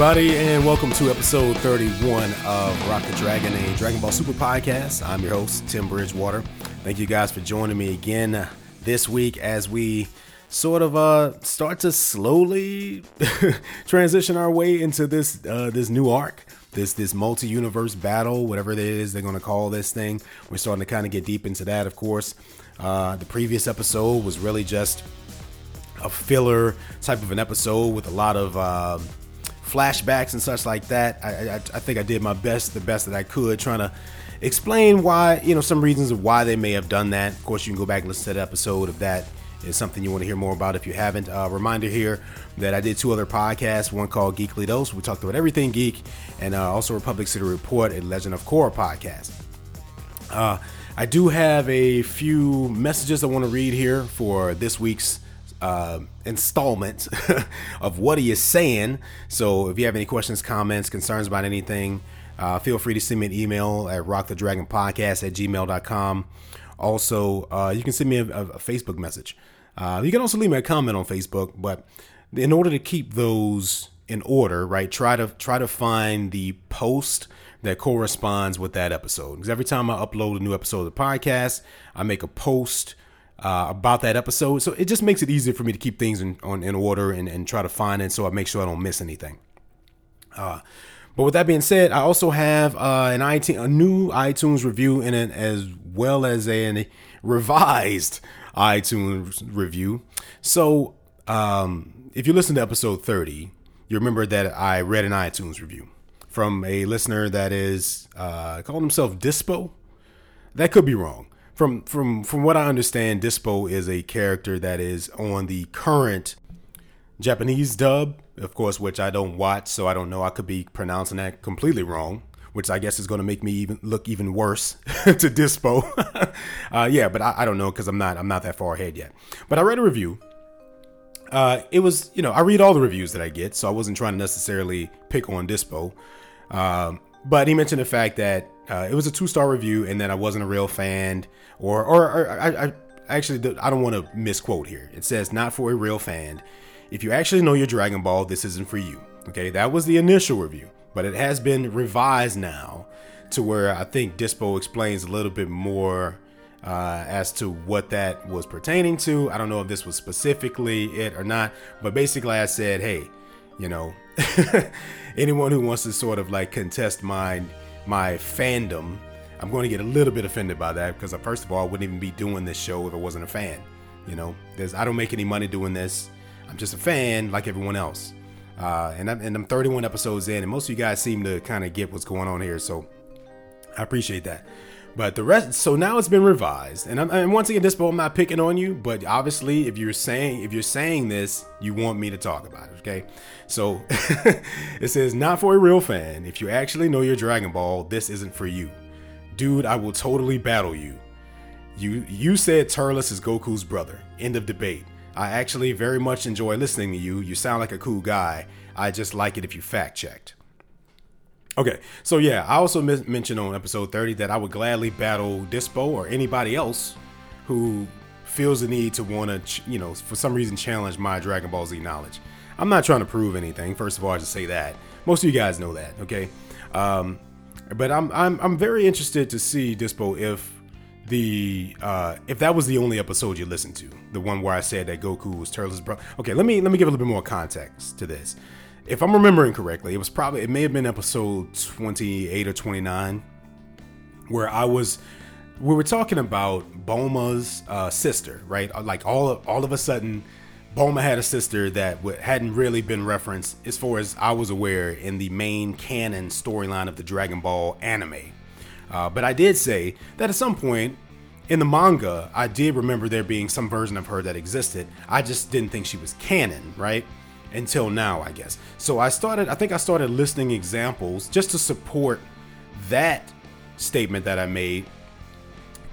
everybody, and welcome to episode 31 of Rock the Dragon, a Dragon Ball Super podcast. I'm your host, Tim Bridgewater. Thank you guys for joining me again this week as we sort of uh, start to slowly transition our way into this uh, this new arc, this this multi-universe battle, whatever it is they're going to call this thing. We're starting to kind of get deep into that, of course. Uh, the previous episode was really just a filler type of an episode with a lot of uh, flashbacks and such like that. I, I, I think I did my best, the best that I could, trying to explain why, you know, some reasons of why they may have done that. Of course, you can go back and listen to that episode if that is something you want to hear more about if you haven't. Uh, reminder here that I did two other podcasts, one called Geekly Dose, we talked about everything geek, and uh, also Republic City Report, a Legend of Korra podcast. Uh, I do have a few messages I want to read here for this week's uh, installment of what he is saying. So if you have any questions, comments, concerns about anything, uh, feel free to send me an email at rockthedragonpodcast at gmail.com. Also, uh, you can send me a, a Facebook message. Uh, you can also leave me a comment on Facebook, but in order to keep those in order, right, try to try to find the post that corresponds with that episode. Because every time I upload a new episode of the podcast, I make a post uh, about that episode. So it just makes it easier for me to keep things in, on, in order and, and try to find it so I make sure I don't miss anything. Uh, but with that being said, I also have uh, an iTunes, a new iTunes review in it as well as a, revised iTunes review. So um, if you listen to episode 30, you remember that I read an iTunes review from a listener that is uh, called himself Dispo. That could be wrong from from from what I understand, Dispo is a character that is on the current Japanese dub, of course, which I don't watch, so I don't know. I could be pronouncing that completely wrong, which I guess is going to make me even look even worse to Dispo. uh, yeah, but I, I don't know because I'm not I'm not that far ahead yet. But I read a review. Uh, it was you know I read all the reviews that I get, so I wasn't trying to necessarily pick on Dispo. Um, but he mentioned the fact that uh, it was a two star review and that I wasn't a real fan, or or, or I, I actually I don't want to misquote here. It says not for a real fan. If you actually know your Dragon Ball, this isn't for you. Okay, that was the initial review, but it has been revised now to where I think Dispo explains a little bit more uh, as to what that was pertaining to. I don't know if this was specifically it or not, but basically I said, hey, you know, anyone who wants to sort of like contest my my fandom, I'm going to get a little bit offended by that because uh, first of all, I wouldn't even be doing this show if I wasn't a fan. You know, there's I don't make any money doing this. I'm just a fan like everyone else. Uh, and I'm and I'm 31 episodes in, and most of you guys seem to kind of get what's going on here, so I appreciate that. But the rest, so now it's been revised, and, I'm, and once again, this, but I'm not picking on you. But obviously, if you're saying if you're saying this, you want me to talk about it, okay? So it says, not for a real fan. If you actually know your Dragon Ball, this isn't for you, dude. I will totally battle you. You you said Turles is Goku's brother. End of debate. I actually very much enjoy listening to you. You sound like a cool guy. I just like it if you fact checked. Okay, so yeah, I also mentioned on episode 30 that I would gladly battle Dispo or anybody else who feels the need to want to, ch- you know, for some reason challenge my Dragon Ball Z knowledge. I'm not trying to prove anything. First of all, I just say that. Most of you guys know that, okay? Um, but I'm I'm I'm very interested to see Dispo if the uh, if that was the only episode you listened to, the one where I said that Goku was Turles' brother. Okay, let me let me give a little bit more context to this if I'm remembering correctly, it was probably it may have been episode 28 or 29 where I was we were talking about Bulma's uh, sister, right? Uh, like all of, all of a sudden, Bulma had a sister that w- hadn't really been referenced, as far as I was aware, in the main canon storyline of the Dragon Ball anime. Uh, but I did say that at some point in the manga, I did remember there being some version of her that existed. I just didn't think she was canon, right? Until now, I guess. So I started, I think I started listing examples just to support that statement that I made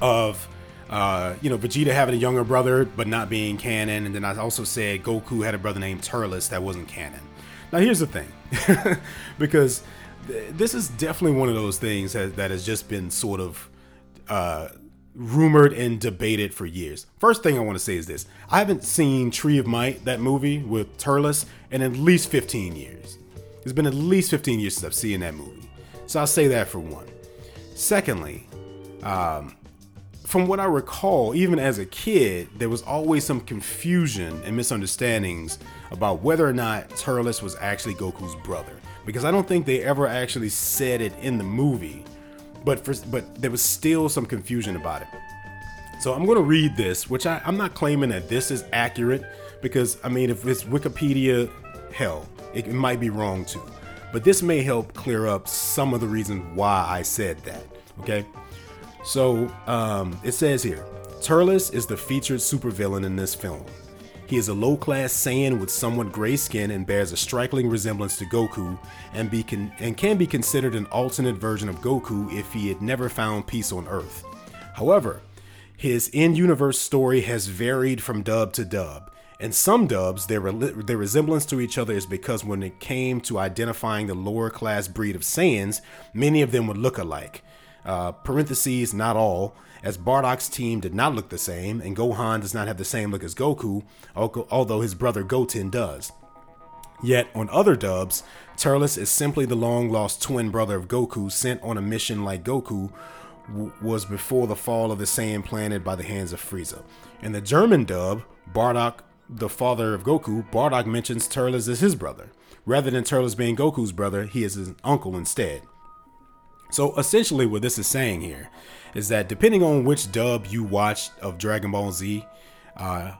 of, uh, you know, Vegeta having a younger brother but not being canon. And then I also said Goku had a brother named Turles that wasn't canon. Now, here's the thing because th- this is definitely one of those things that, that has just been sort of. Uh, rumored and debated for years. First thing I want to say is this I haven't seen Tree of Might, that movie with Turles, in at least 15 years. It's been at least 15 years since I've seen that movie. So I'll say that for one. Secondly, um, from what I recall, even as a kid, there was always some confusion and misunderstandings about whether or not Turles was actually Goku's brother. Because I don't think they ever actually said it in the movie, but for, but there was still some confusion about it. So I'm going to read this, which I, I'm not claiming that this is accurate, because I mean, if it's Wikipedia, hell, it, might be wrong too. But this may help clear up some of the reasons why I said that. Okay. So um, it says here Turles is the featured supervillain in this film. He is a low class Saiyan with somewhat gray skin and bears a striking resemblance to Goku and, be con- and can be considered an alternate version of Goku if he had never found peace on Earth. However, his in universe story has varied from dub to dub. In some dubs, their, re- their resemblance to each other is because when it came to identifying the lower class breed of Saiyans, many of them would look alike uh, parentheses, not all, as Bardock's team did not look the same, and Gohan does not have the same look as Goku, although his brother Goten does. Yet, on other dubs, Turles is simply the long lost twin brother of Goku sent on a mission like Goku w- was before the fall of the Saiyan planet by the hands of Frieza. In the German dub, Bardock, the father of Goku, Bardock mentions Turles as his brother. Rather than Turles being Goku's brother, he is his uncle instead. So essentially, what this is saying here is that depending on which dub you watched of Dragon Ball Z, uh,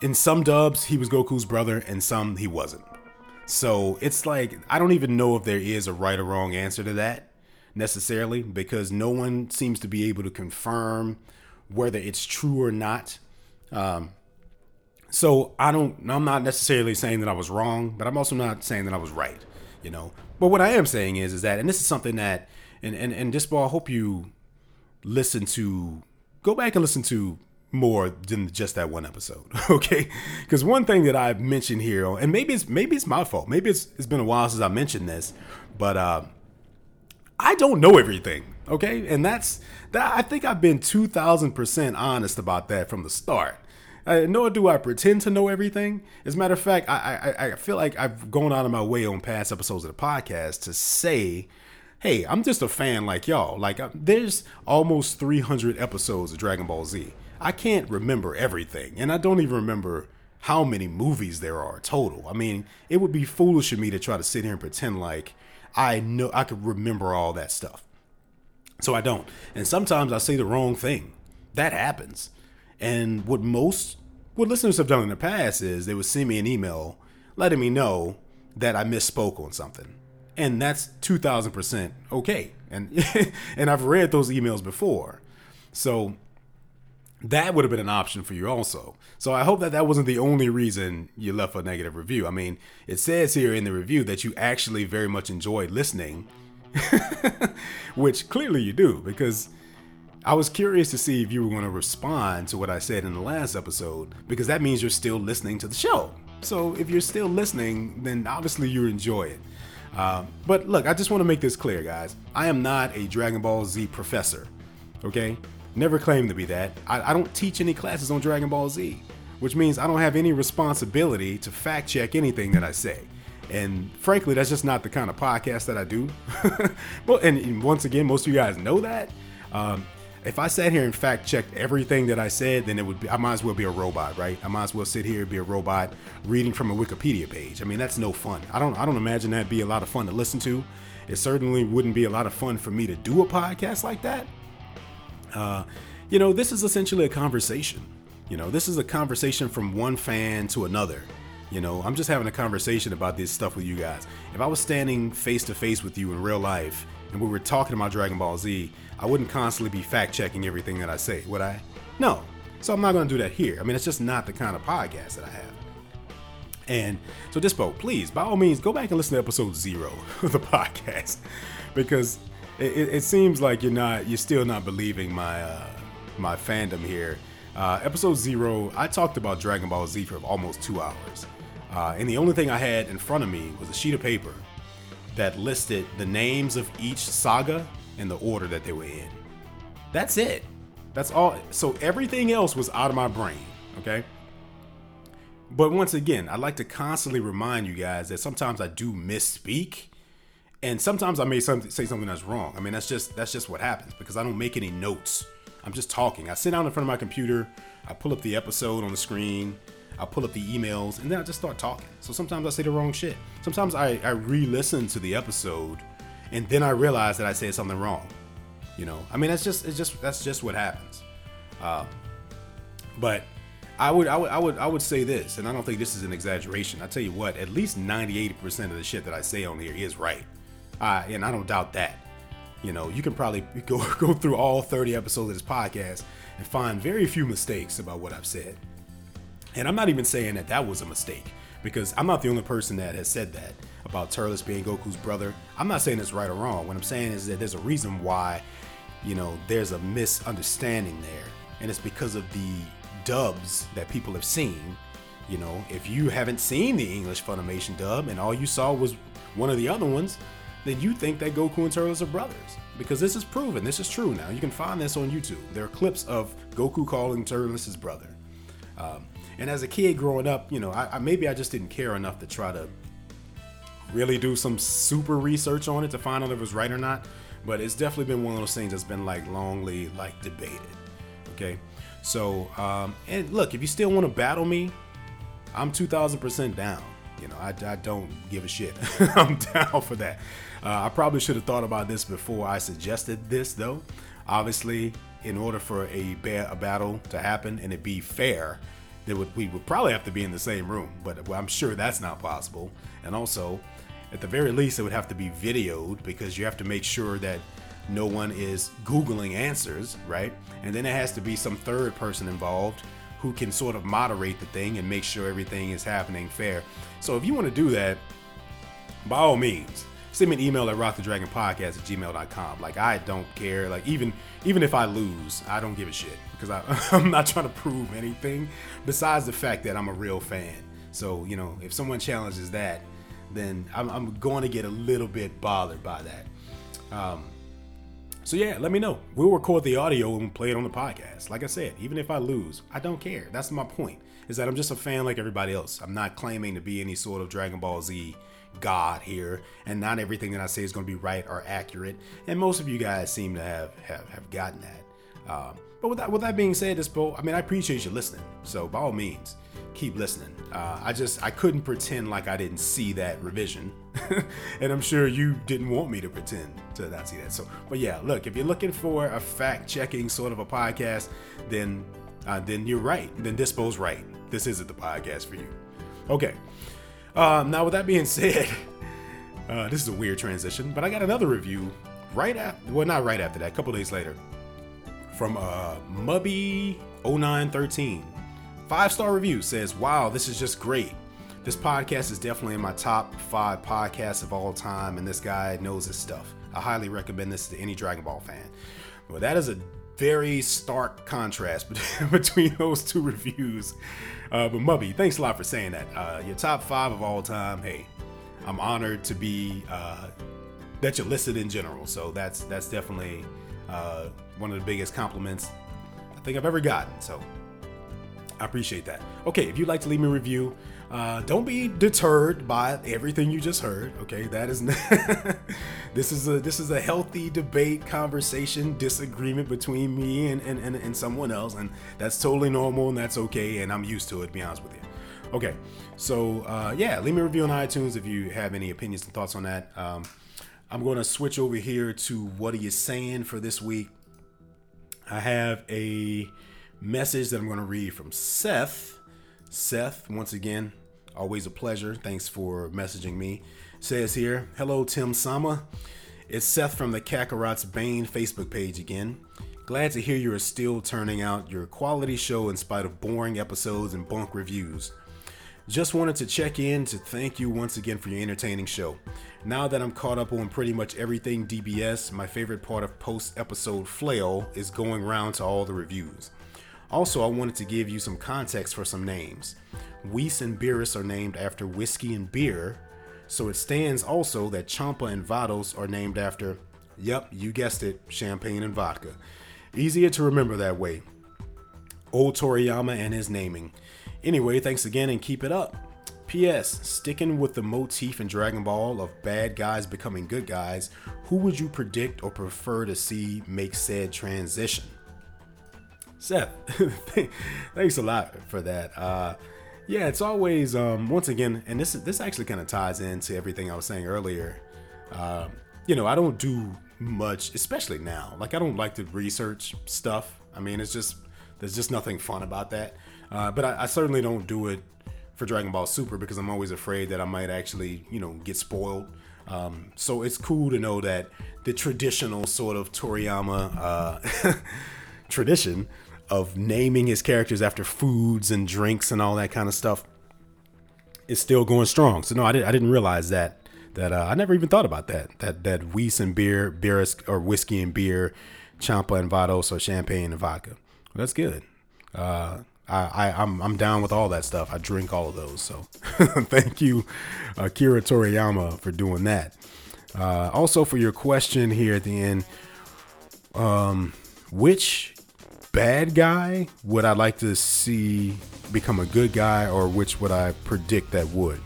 in some dubs he was Goku's brother, and some he wasn't. So it's like I don't even know if there is a right or wrong answer to that necessarily because no one seems to be able to confirm whether it's true or not. Um, so I don't. I'm not necessarily saying that I was wrong, but I'm also not saying that I was right. You know. But what I am saying is, is that, and this is something that and and and this ball. I hope you listen to go back and listen to more than just that one episode, okay? Because one thing that I've mentioned here, and maybe it's maybe it's my fault. Maybe it's it's been a while since I mentioned this, but uh, I don't know everything, okay? And that's that. I think I've been two thousand percent honest about that from the start. Uh, nor do I pretend to know everything. As a matter of fact, I, I I feel like I've gone out of my way on past episodes of the podcast to say hey, I'm just a fan like y'all. Like, uh, there's almost 300 episodes of Dragon Ball Z. I can't remember everything, and I don't even remember how many movies there are total. I mean, it would be foolish of me to try to sit here and pretend like I know I could remember all that stuff. So I don't. And sometimes I say the wrong thing. That happens. And what most what listeners have done in the past is they would send me an email letting me know that I misspoke on something. And that's 2000% okay. And and I've read those emails before. So that would have been an option for you also. So I hope that that wasn't the only reason you left a negative review. I mean it says here in the review that you actually very much enjoyed listening which clearly you do because I was curious to see if you were going to respond to what I said in the last episode because that means you're still listening to the show. So if you're still listening, then obviously you enjoy it. Uh, but look, I just want to make this clear, guys. I am not a Dragon Ball Z professor, okay? Never claimed to be that. I, I don't teach any classes on Dragon Ball Z, which means I don't have any responsibility to fact check anything that I say. And frankly, that's just not the kind of podcast that I do. well, and once again, most of you guys know that. Um, if I sat here and fact checked everything that I said, then it would be I might as well be a robot, right? I might as well sit here and be a robot reading from a Wikipedia page. I mean, that's no fun. I don't I don't imagine that'd be a lot of fun to listen to. It certainly wouldn't be a lot of fun for me to do a podcast like that. Uh, you know, this is essentially a conversation. You know, this is a conversation from one fan to another. You know, I'm just having a conversation about this stuff with you guys. If I was standing face to face with you in real life and we were talking about Dragon Ball Z, I wouldn't constantly be fact checking everything that I say, would I? No. So I'm not going to do that here. I mean, it's just not the kind of podcast that I have. And so, Dispo, please, by all means, go back and listen to episode zero of the podcast because it, it seems like you're not, you're still not believing my uh, my fandom here. Uh, episode zero, I talked about Dragon Ball Z for almost two hours, uh, and the only thing I had in front of me was a sheet of paper that listed the names of each saga and the order that they were in. That's it. That's all. So everything else was out of my brain. Okay. But once again, I like to constantly remind you guys that sometimes I do misspeak, and sometimes I may say something that's wrong. I mean, that's just that's just what happens because I don't make any notes. I'm just talking. I sit down in front of my computer, I pull up the episode on the screen, I pull up the emails, and then I just start talking. So sometimes I say the wrong shit. Sometimes I, I re-listen to the episode, and then I realize that I said something wrong. You know, I mean, that's just it's just that's just what happens. Uh, but I would, I would, I would, I would say this, and I don't think this is an exaggeration. I tell you what, at least 98% of the shit that I say on here is right, uh, and I don't doubt that. You know, you can probably go go through all 30 episodes of this podcast and find very few mistakes about what I've said. And I'm not even saying that that was a mistake because I'm not the only person that has said that about Turles being Goku's brother. I'm not saying it's right or wrong. What I'm saying is that there's a reason why, you know, there's a misunderstanding there, and it's because of the dubs that people have seen. You know, if you haven't seen the English Funimation dub and all you saw was one of the other ones, then you think that Goku and Turles are brothers. Because this is proven, this is true now. You can find this on YouTube. There are clips of Goku calling Turles his brother. Um, and as a kid growing up, you know, I, I, maybe I just didn't care enough to try to really do some super research on it to find out if it was right or not. But it's definitely been one of those things that's been like longly like debated. Okay. So, um, and look, if you still want to battle me, I'm 2000% down. You know, I, I don't give a shit. I'm down for that. Uh, I probably should have thought about this before I suggested this, though. Obviously, in order for a, ba- a battle to happen and it be fair, would, we would probably have to be in the same room, but I'm sure that's not possible. And also, at the very least, it would have to be videoed because you have to make sure that no one is Googling answers, right? And then it has to be some third person involved who can sort of moderate the thing and make sure everything is happening fair. So if you want to do that, by all means, send me an email at rockthedragonpodcast at gmail.com. Like I don't care. Like even even if I lose, I don't give a shit because I, I'm not trying to prove anything besides the fact that I'm a real fan. So you know, if someone challenges that, then I'm, I'm going to get a little bit bothered by that. Um, so yeah, let me know. We'll record the audio and play it on the podcast. Like I said, even if I lose, I don't care. That's my point. Is that I'm just a fan like everybody else. I'm not claiming to be any sort of Dragon Ball Z god here, and not everything that I say is going to be right or accurate. And most of you guys seem to have have, have gotten that. Um, but with that, with that being said, this I mean, I appreciate you listening. So by all means, keep listening. Uh, I just I couldn't pretend like I didn't see that revision, and I'm sure you didn't want me to pretend to not see that. So, but yeah, look, if you're looking for a fact checking sort of a podcast, then uh, then you're right. Then Dispo's right. This isn't the podcast for you. Okay. Um, now with that being said, uh, this is a weird transition, but I got another review right after. Well, not right after that. A couple days later, from uh, Mubby0913 Five star review says, Wow, this is just great. This podcast is definitely in my top five podcasts of all time, and this guy knows his stuff. I highly recommend this to any Dragon Ball fan. Well, that is a very stark contrast between those two reviews. Uh, but Mubby, thanks a lot for saying that. Uh, your top five of all time. Hey, I'm honored to be uh, that you're listed in general. So that's that's definitely uh, one of the biggest compliments I think I've ever gotten. So I appreciate that. Okay, if you'd like to leave me a review, uh, don't be deterred by everything you just heard. Okay, that is this is a this is a healthy debate, conversation, disagreement between me and, and, and, and someone else, and that's totally normal and that's okay, and I'm used to it. To be honest with you. Okay, so uh, yeah, leave me a review on iTunes if you have any opinions and thoughts on that. Um, I'm going to switch over here to what are you saying for this week. I have a message that I'm going to read from Seth. Seth, once again, always a pleasure. Thanks for messaging me. Says here, Hello, Tim Sama. It's Seth from the Kakarot's Bane Facebook page again. Glad to hear you are still turning out your quality show in spite of boring episodes and bunk reviews. Just wanted to check in to thank you once again for your entertaining show. Now that I'm caught up on pretty much everything DBS, my favorite part of post episode flail is going round to all the reviews. Also, I wanted to give you some context for some names. Whis and Beerus are named after whiskey and beer, so it stands also that Champa and Vados are named after, yep, you guessed it, champagne and vodka. Easier to remember that way. Old Toriyama and his naming. Anyway, thanks again and keep it up. P.S. Sticking with the motif in Dragon Ball of bad guys becoming good guys, who would you predict or prefer to see make said transition? Seth, thanks a lot for that. Uh, yeah, it's always um, once again, and this this actually kind of ties into everything I was saying earlier. Uh, you know, I don't do much, especially now. Like I don't like to research stuff. I mean, it's just there's just nothing fun about that. Uh, but I, I certainly don't do it for Dragon Ball Super because I'm always afraid that I might actually, you know, get spoiled. Um, so it's cool to know that the traditional sort of Toriyama uh, tradition of naming his characters after foods and drinks and all that kind of stuff is still going strong. So no, I, did, I didn't realize that. That uh, I never even thought about that. That that Whis and beer, beer or whiskey and beer, Champa and Vados or champagne and vodka. Well, that's good. Uh, I, I am I'm, I'm down with all that stuff. I drink all of those. So thank you, Akira Toriyama, for doing that. Uh, also for your question here at the end, um, which bad guy would I like to see become a good guy, or which would I predict that would?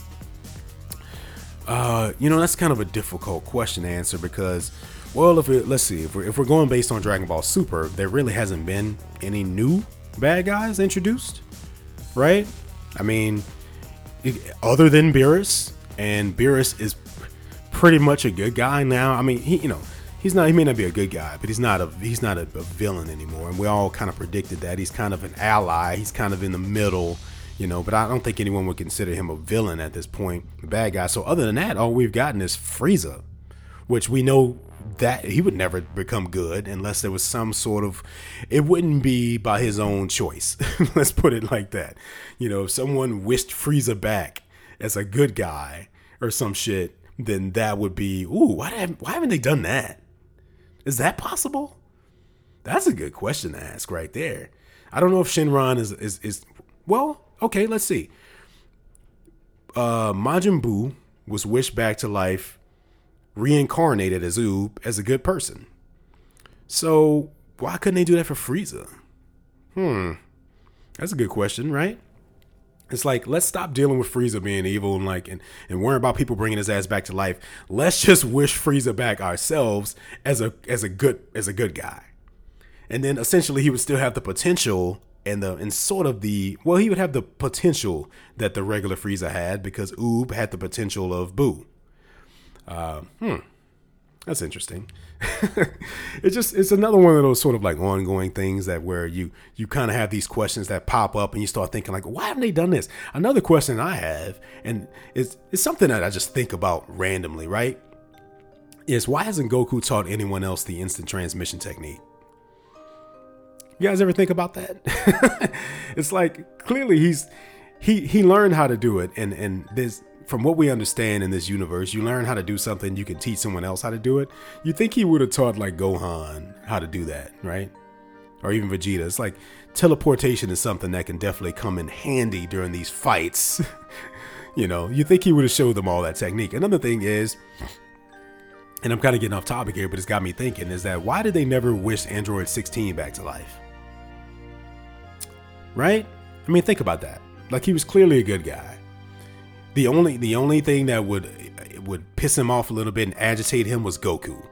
Uh, you know, that's kind of a difficult question to answer because, well, if it, let's see, if we're, if we're going based on Dragon Ball Super, there really hasn't been any new bad guys introduced, right? I mean, other than Beerus, and Beerus is pretty much a good guy now. I mean, he, you know, he's not. He may not be a good guy, but he's not a he's not a, a villain anymore. And we all kind of predicted that he's kind of an ally. He's kind of in the middle, you know. But I don't think anyone would consider him a villain at this point, a bad guy. So other than that, all we've gotten is Frieza, which we know that he would never become good unless there was some sort of it wouldn't be by his own choice let's put it like that you know if someone wished frieza back as a good guy or some shit then that would be ooh why, why haven't they done that is that possible that's a good question to ask right there i don't know if shenron is is, is well okay let's see uh majin buu was wished back to life reincarnated as Oob as a good person. So why couldn't they do that for Frieza? Hmm. That's a good question, right? It's like let's stop dealing with Frieza being evil and like and, and worrying about people bringing his ass back to life. Let's just wish Frieza back ourselves as a as a good as a good guy. And then essentially he would still have the potential and the and sort of the well he would have the potential that the regular Frieza had because Oob had the potential of Buu. Uh, hmm, that's interesting. it's just it's another one of those sort of like ongoing things that where you you kind of have these questions that pop up and you start thinking like why haven't they done this? Another question i have and it's it's something that i just think about randomly right is why hasn't goku taught anyone else the instant transmission technique? You guys ever think about that? It's like clearly he's he he learned how to do it and and there's from what we understand in this universe, you learn how to do something, you can teach someone else how to do it. You think he would have taught like Gohan how to do that, right? Or even Vegeta. It's like teleportation is something that can definitely come in handy during these fights. you know, you think he would have showed them all that technique. Another thing is, and I'm kind of getting off topic here, but it's got me thinking, is that why did they never wish Android 16 back to life? Right? I mean, think about that. Like he was clearly a good guy the only the only thing that would would piss him off a little bit and agitate him was Goku.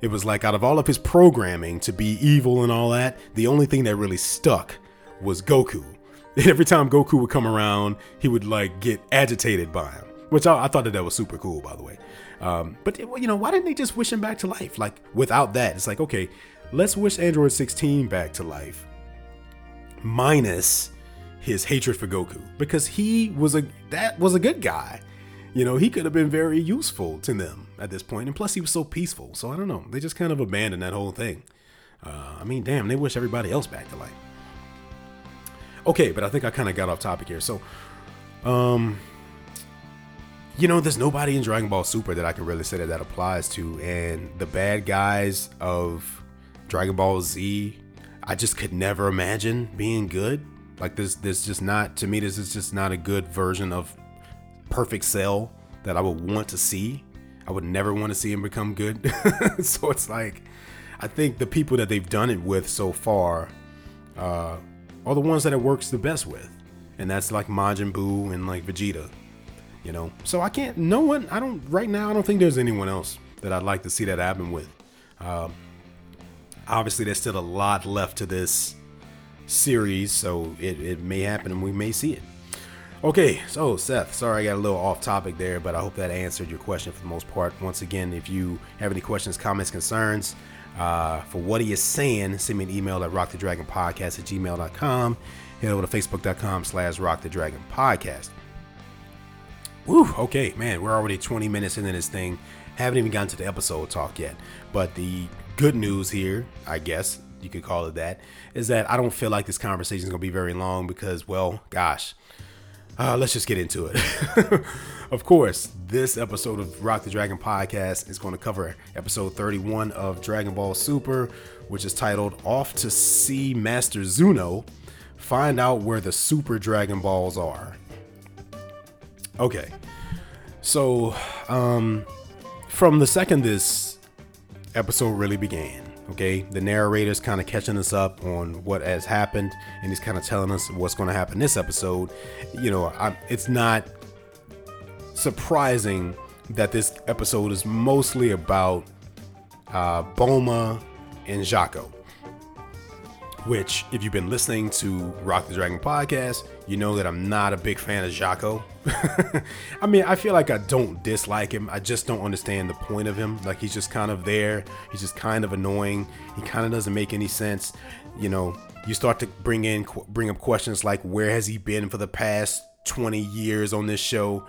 It was like out of all of his programming to be evil and all that, the only thing that really stuck was Goku. And every time Goku would come around, he would like get agitated by him, which I, I thought that that was super cool, by the way. Um, but you know, why didn't they just wish him back to life? Like without that, it's like okay, let's wish Android 16 back to life, minus his hatred for Goku because he was a that was a good guy. You know, he could have been very useful to them at this point, and plus he was so peaceful. So I don't know. They just kind of abandoned that whole thing. Uh, I mean, damn, they wish everybody else back to life. Okay, but I think I kind of got off topic here. So, um, you know, there's nobody in Dragon Ball Super that I can really say that that applies to, and the bad guys of Dragon Ball Z, I just could never imagine being good. Like this, this just not to me. This is just not a good version of perfect cell that I would want to see. I would never want to see him become good. so it's like, I think the people that they've done it with so far uh, are the ones that it works the best with. and that's like Majin Buu and like Vegeta. You know, so I can't. No one. I don't. Right now, I don't think there's anyone else that I'd like to see that happen with. Um, obviously, there's still a lot left to this series, so it, it may happen and we may see it. Okay, so Seth, sorry I got a little off topic there, but I hope that answered your question for the most part. Once again, if you have any questions, comments, concerns uh, for what he is saying, send me an email at rockthedragonpodcast at gmail.com. Head over to facebook.com slash rockthedragonpodcast. Woo, okay, man, we're already 20 minutes into this thing. Haven't even gotten to the episode talk yet. But the good news here, I guess you could call it that, is that I don't feel like this conversation is going to be very long because, well, gosh, uh, let's just get into it. of course, this episode of Rock the Dragon podcast is going to cover episode 31 of Dragon Ball Super, which is titled Off to See Master Zuno. Find out where the Super Dragon Balls are. Okay. So, um, from the second this episode really began, Okay, the narrator's kind of catching us up on what has happened, and he's kind of telling us what's going to happen this episode. You know, I, it's not surprising that this episode is mostly about uh, Bulma and Jaco. Which, if you've been listening to Rock the Dragon podcast, you know that I'm not a big fan of Jaco. I mean, I feel like I don't dislike him. I just don't understand the point of him. Like he's just kind of there. He's just kind of annoying. He kind of doesn't make any sense. You know, you start to bring in bring up questions like where has he been for the past 20 years on this show?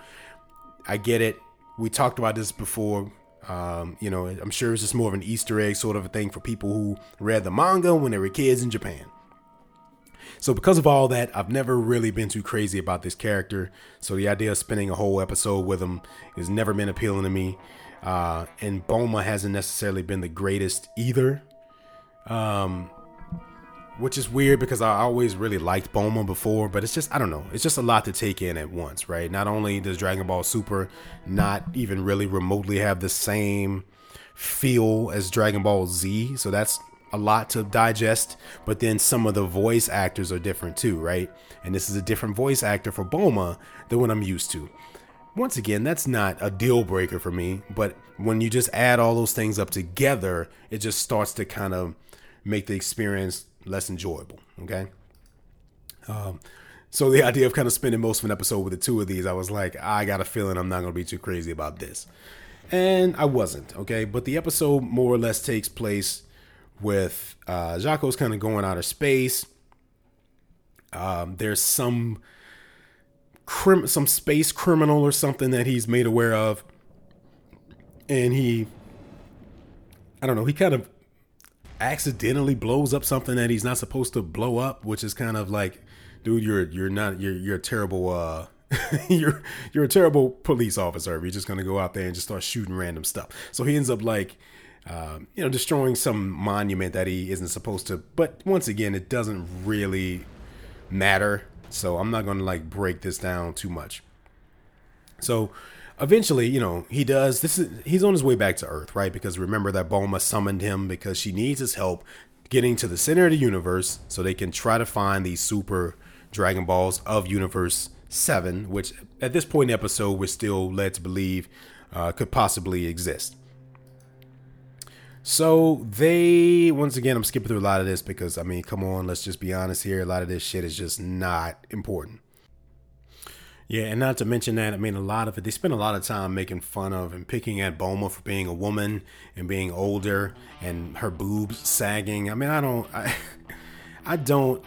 I get it. We talked about this before. Um, you know, I'm sure it's just more of an Easter egg sort of a thing for people who read the manga when they were kids in Japan. So because of all that, I've never really been too crazy about this character. So the idea of spending a whole episode with him has never been appealing to me. Uh, and Bulma hasn't necessarily been the greatest either. Um, which is weird because I always really liked Bulma before, but it's just I don't know. It's just a lot to take in at once, right? Not only does Dragon Ball Super not even really remotely have the same feel as Dragon Ball Z, so that's a lot to digest, but then some of the voice actors are different too, right? And this is a different voice actor for Bulma than what I'm used to. Once again, that's not a deal breaker for me, but when you just add all those things up together, it just starts to kind of make the experience less enjoyable. Okay. Um, so the idea of kind of spending most of an episode with the two of these, I was like, I got a feeling I'm not going to be too crazy about this. And I wasn't, okay? But the episode more or less takes place with uh Jaco's kind of going out of space. Um, there's some crim- some space criminal or something that he's made aware of. And he I don't know, he kind of accidentally blows up something that he's not supposed to blow up, which is kind of like, dude, you're you're not you're you're a terrible uh you're you're a terrible police officer. You're just gonna go out there and just start shooting random stuff. So he ends up like um, you know, destroying some monument that he isn't supposed to. But once again, it doesn't really matter. So I'm not going to like break this down too much. So eventually, you know, he does this is he's on his way back to Earth, right? Because remember that Bulma summoned him because she needs his help getting to the center of the universe so they can try to find these super Dragon Balls of Universe 7, which at this point in the episode we're still led to believe uh, could possibly exist. So they once again I'm skipping through a lot of this because I mean come on let's just be honest here a lot of this shit is just not important. Yeah, and not to mention that I mean a lot of it they spend a lot of time making fun of and picking at Bulma for being a woman and being older and her boobs sagging. I mean I don't I I don't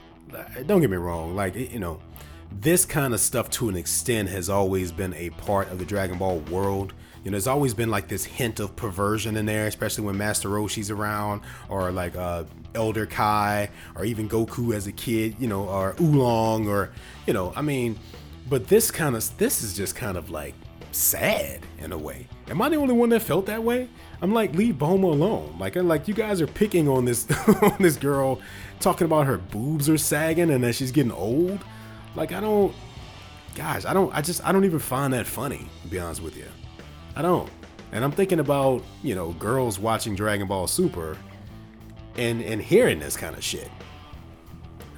don't get me wrong like you know this kind of stuff to an extent has always been a part of the Dragon Ball world you know, there's always been like this hint of perversion in there, especially when Master Roshi's around, or like uh, Elder Kai, or even Goku as a kid, you know, or Oolong, or you know, I mean, but this kind of this is just kind of like sad in a way. Am I the only one that felt that way? I'm like, leave Bulma alone. Like, I'm like you guys are picking on this on this girl, talking about her boobs are sagging and that she's getting old. Like, I don't, guys, I don't, I just, I don't even find that funny. To be honest with you. I don't. And I'm thinking about, you know, girls watching Dragon Ball Super and and hearing this kind of shit.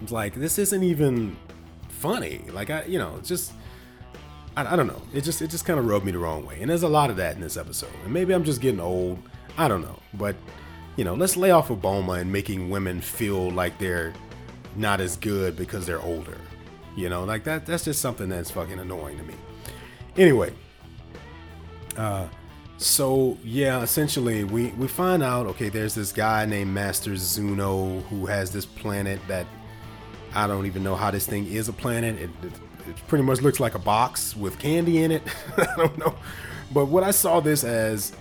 It's like this isn't even funny. Like I, you know, just I, I don't know. It just it just kind of rubbed me the wrong way. And there's a lot of that in this episode. And maybe I'm just getting old. I don't know. But you know, let's lay off of Bulma and making women feel like they're not as good because they're older. You know, like that that's just something that's fucking annoying to me. Anyway, uh so yeah, essentially we we find out okay, there's this guy named Master Zuno who has this planet that I don't even know how this thing is a planet. It, it, it pretty much looks like a box with candy in it. I don't know, but what I saw this as,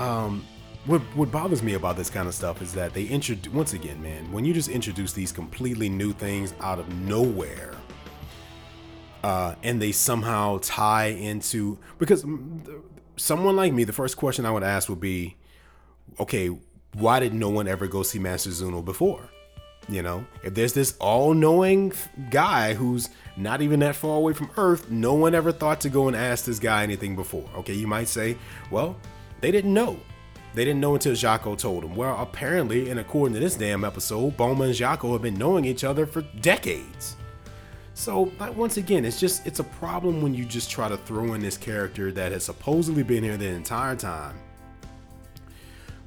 um, what what bothers me about this kind of stuff is that they introduce once again, man, when you just introduce these completely new things out of nowhere. Uh, and they somehow tie into because someone like me, the first question I would ask would be, okay, why did no one ever go see Master Zuno before? You know, if there's this all knowing guy who's not even that far away from Earth, no one ever thought to go and ask this guy anything before. Okay, you might say, well, they didn't know. They didn't know until Jaco told them. Well, apparently, and according to this damn episode, Bulma and Jaco have been knowing each other for decades. So like once again, it's just it's a problem when you just try to throw in this character that has supposedly been here the entire time,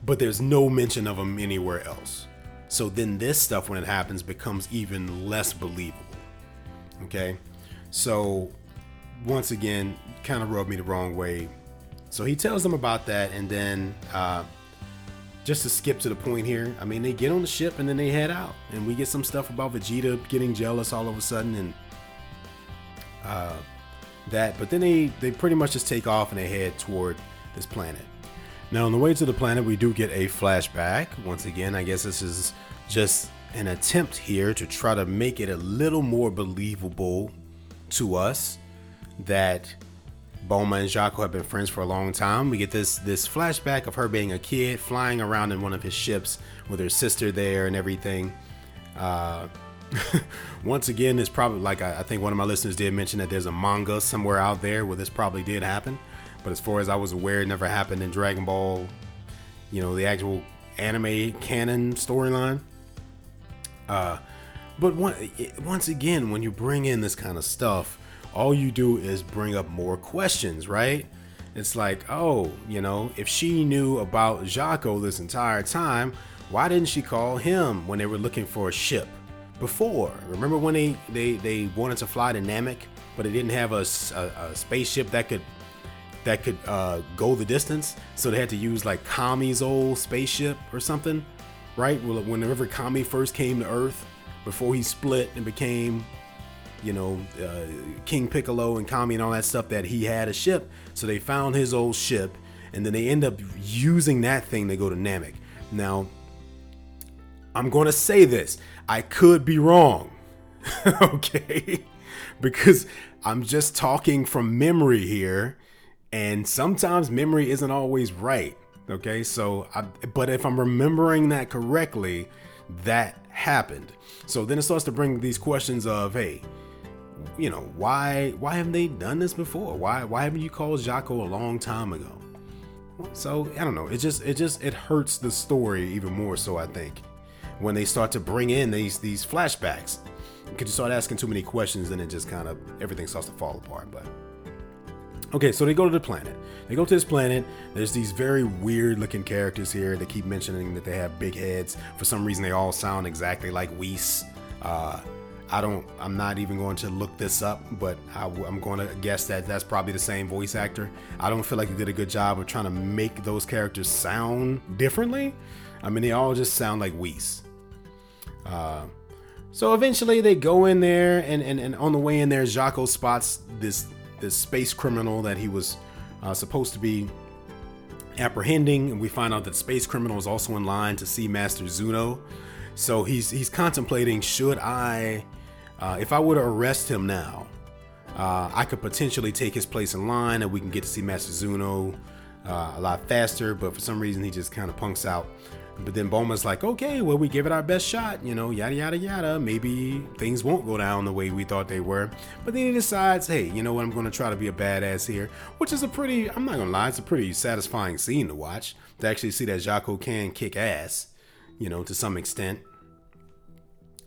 but there's no mention of him anywhere else. So then this stuff when it happens becomes even less believable. Okay, so once again, kind of rubbed me the wrong way. So he tells them about that, and then uh, just to skip to the point here, I mean, they get on the ship and then they head out, and we get some stuff about Vegeta getting jealous all of a sudden and uh, that. But then they they pretty much just take off and they head toward this planet. Now, on the way to the planet, we do get a flashback. Once again, I guess this is just an attempt here to try to make it a little more believable to us that Bulma and Jaco have been friends for a long time. We get this this flashback of her being a kid, flying around in one of his ships with her sister there and everything. Uh, once again, it's probably like I, I, think one of my listeners did mention that there's a manga somewhere out there where this probably did happen. But as far as I was aware, it never happened in Dragon Ball. You know, the actual anime canon storyline. Uh, but one, once again, when you bring in this kind of stuff all you do is bring up more questions, right? It's like, oh, you know, if she knew about Jaco this entire time, why didn't she call him when they were looking for a ship before? Remember when they they, they wanted to fly to Namek, but they didn't have a, a, a spaceship that could that could uh, go the distance, so they had to use like Kami's old spaceship or something, right? Whenever Kami first came to Earth, before he split and became you know, uh, King Piccolo and Kami and all that stuff that he had a ship. So they found his old ship, and then they end up using that thing to go to Namek. Now, I'm going to say this. I could be wrong. okay? because I'm just talking from memory here, and sometimes memory isn't always right. Okay? So, I, but if I'm remembering that correctly, that happened. So then it starts to bring these questions of, hey, you know, why why haven't they done this before? Why why haven't you called Jaco a long time ago? So I don't know. It just it just it hurts the story even more so I think when they start to bring in these these flashbacks. Because you start asking too many questions, and it just kind of everything starts to fall apart. But okay, so they go to the planet. They go to this planet. There's these very weird looking characters here. They keep mentioning that they have big heads. For some reason, they all sound exactly like Whis. Uh, I don't. I'm not even going to look this up, but I, am going to guess that that's probably the same voice actor. I don't feel like he did a good job of trying to make those characters sound differently. I mean, they all just sound like Whis. Uh, so eventually, they go in there, and, and and on the way in there, Jaco spots this this space criminal that he was uh, supposed to be apprehending, and we find out that space criminal is also in line to see Master Zuno. So he's he's contemplating should I uh, if I were to arrest him now, uh, I could potentially take his place in line and we can get to see Master Zuno uh, a lot faster, but for some reason he just kind of punks out. But then Bulma's like, okay, well, we give it our best shot, you know, yada, yada, yada. Maybe things won't go down the way we thought they were. But then he decides, hey, you know what, I'm going to try to be a badass here, which is a pretty, I'm not going to lie, it's a pretty satisfying scene to watch, to actually see that Jaco can kick ass, you know, to some extent.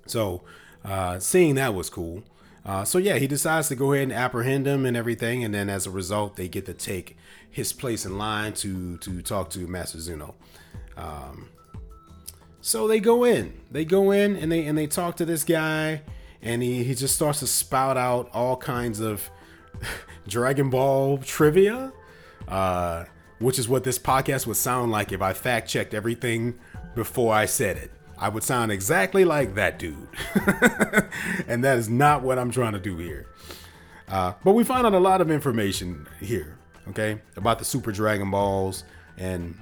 So, uh, seeing that was cool. Uh, so yeah, he decides to go ahead and apprehend him and everything, and then as a result, they get to take his place in line to to talk to Master Zuno. Um, so they go in, they go in, and they and they talk to this guy, and he he just starts to spout out all kinds of Dragon Ball trivia, uh, which is what this podcast would sound like if I fact checked everything before I said it. I would sound exactly like that dude. and that is not what I'm trying to do here. Uh, but we find out a lot of information here, okay, about the Super Dragon Balls and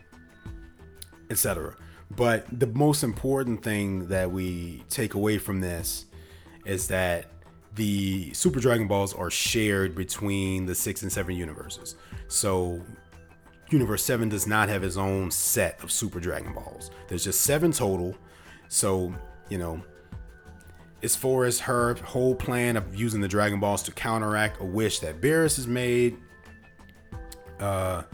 etc. But the most important thing that we take away from this is that the Super Dragon Balls are shared between the six and seven universes. So Universe 7 does not have its own set of Super Dragon Balls. There's just seven total, so, you know, as far as her whole plan of using the Dragon Balls to counteract a wish that Beerus has made, uh,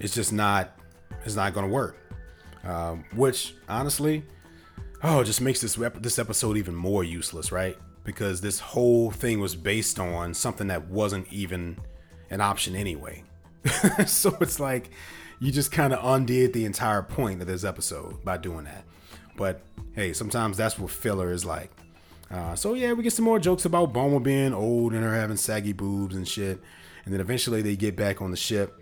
it's just not, it's not to work. Um, which honestly, oh, just makes this this episode even more useless, right? Because this whole thing was based on something that wasn't even an option anyway. so it's like you just kind of undid the entire point of this episode by doing that. But hey, sometimes that's what filler is like. Uh, so yeah, we get some more jokes about Bulma being old and her having saggy boobs and shit. And then eventually they get back on the ship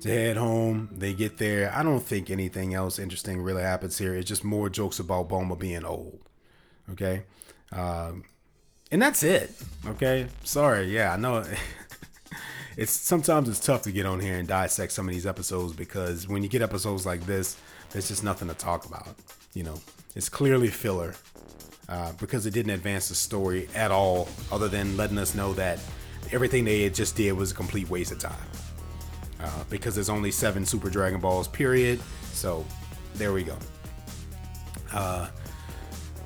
to head home. They get there. I don't think anything else interesting really happens here. It's just more jokes about Bulma being old. Okay. Um, and that's it. Okay. Sorry. Yeah, I know. it's sometimes it's tough to get on here and dissect some of these episodes because when you get episodes like this, there's just nothing to talk about. You know, it's clearly filler uh, because it didn't advance the story at all, other than letting us know that everything they just did was a complete waste of time. Uh, because there's only seven Super Dragon Balls, period. So there we go. Uh,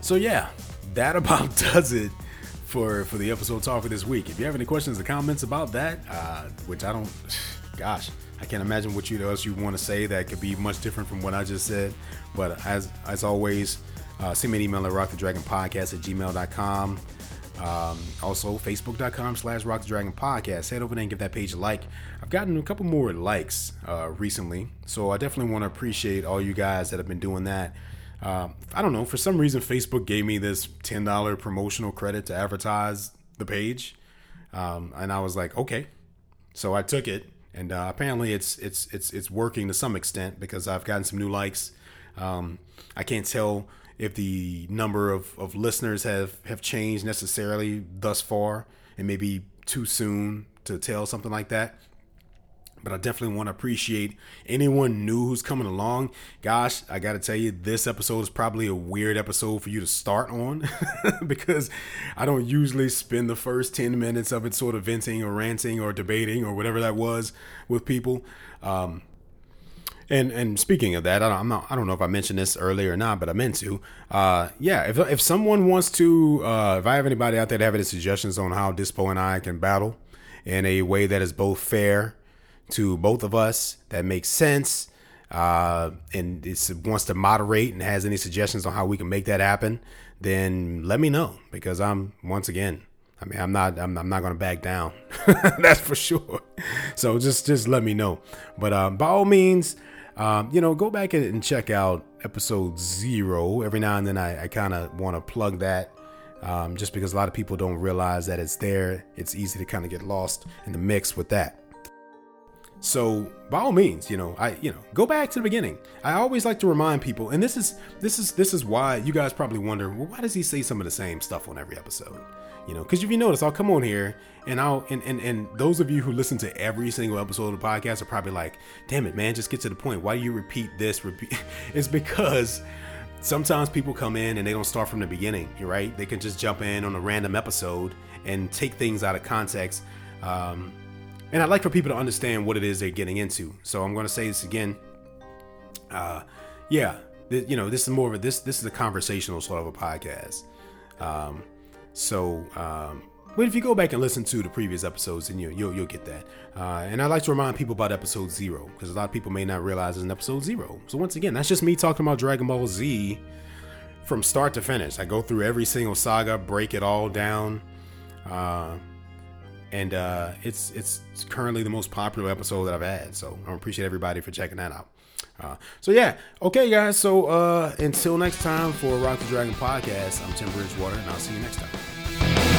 so yeah, that about does it for for the episode talk for this week. If you have any questions or comments about that, uh, which I don't, gosh, I can't imagine what you else you want to say that could be much different from what I just said. But as as always, uh, send me an email at rockthedragonpodcast at gmail.com. Um, also, facebook.com slash rockthedragonpodcast. Head over there and give that page a like. I've gotten a couple more likes uh, recently, so I definitely want to appreciate all you guys that have been doing that. Uh, I don't know, for some reason, Facebook gave me this $10 promotional credit to advertise the page. Um, and I was like, okay. So I took it and uh, apparently it's it's it's it's working to some extent because I've gotten some new likes. Um, I can't tell if the number of, of listeners have have changed necessarily thus far, and maybe too soon to tell something like that but I definitely want to appreciate anyone new who's coming along. Gosh, I got to tell you, this episode is probably a weird episode for you to start on because I don't usually spend the first 10 minutes of it sort of venting or ranting or debating or whatever that was with people. Um, and and speaking of that, I don't, not, I don't know if I mentioned this earlier or not, but I meant to. Uh, yeah, if, if someone wants to, uh, if I have anybody out there that have any suggestions on how Dispo and I can battle in a way that is both fair to both of us that makes sense uh, and it wants to moderate and has any suggestions on how we can make that happen, then let me know because I'm once again. I mean, I'm not. I'm, I'm not going to back down. That's for sure. So just just let me know. But um, by all means, um, you know, go back and check out episode zero. Every now and then, I, I kind of want to plug that. Um, just because a lot of people don't realize that it's there, it's easy to kind of get lost in the mix with that. So by all means, you know, I you know, go back to the beginning. I always like to remind people, and this is this is this is why you guys probably wonder, well, why does he say some of the same stuff on every episode? You know, because if you notice, I'll come on here and I'll and, and and those of you who listen to every single episode of the podcast are probably like, damn it, man, just get to the point. Why do you repeat this? Repeat it's because sometimes people come in and they don't start from the beginning, right? They can just jump in on a random episode and take things out of context. Um, and I'd like for people to understand what it is they're getting into. So I'm going to say this again. Uh, yeah, th- you know, this is more of a this this is a conversational sort of a podcast. Um, so, um, but if you go back and listen to the previous episodes, then you, you'll you'll get that. Uh, and I like to remind people about episode zero because a lot of people may not realize it's an episode zero. So once again, that's just me talking about Dragon Ball Z from start to finish. I go through every single saga, break it all down. Uh, and uh, it's it's currently the most popular episode that I've had. So I appreciate everybody for checking that out. Uh, so yeah, okay, guys. So uh, until next time for Rock the Dragon podcast, I'm Tim Bridgewater, and I'll see you next time.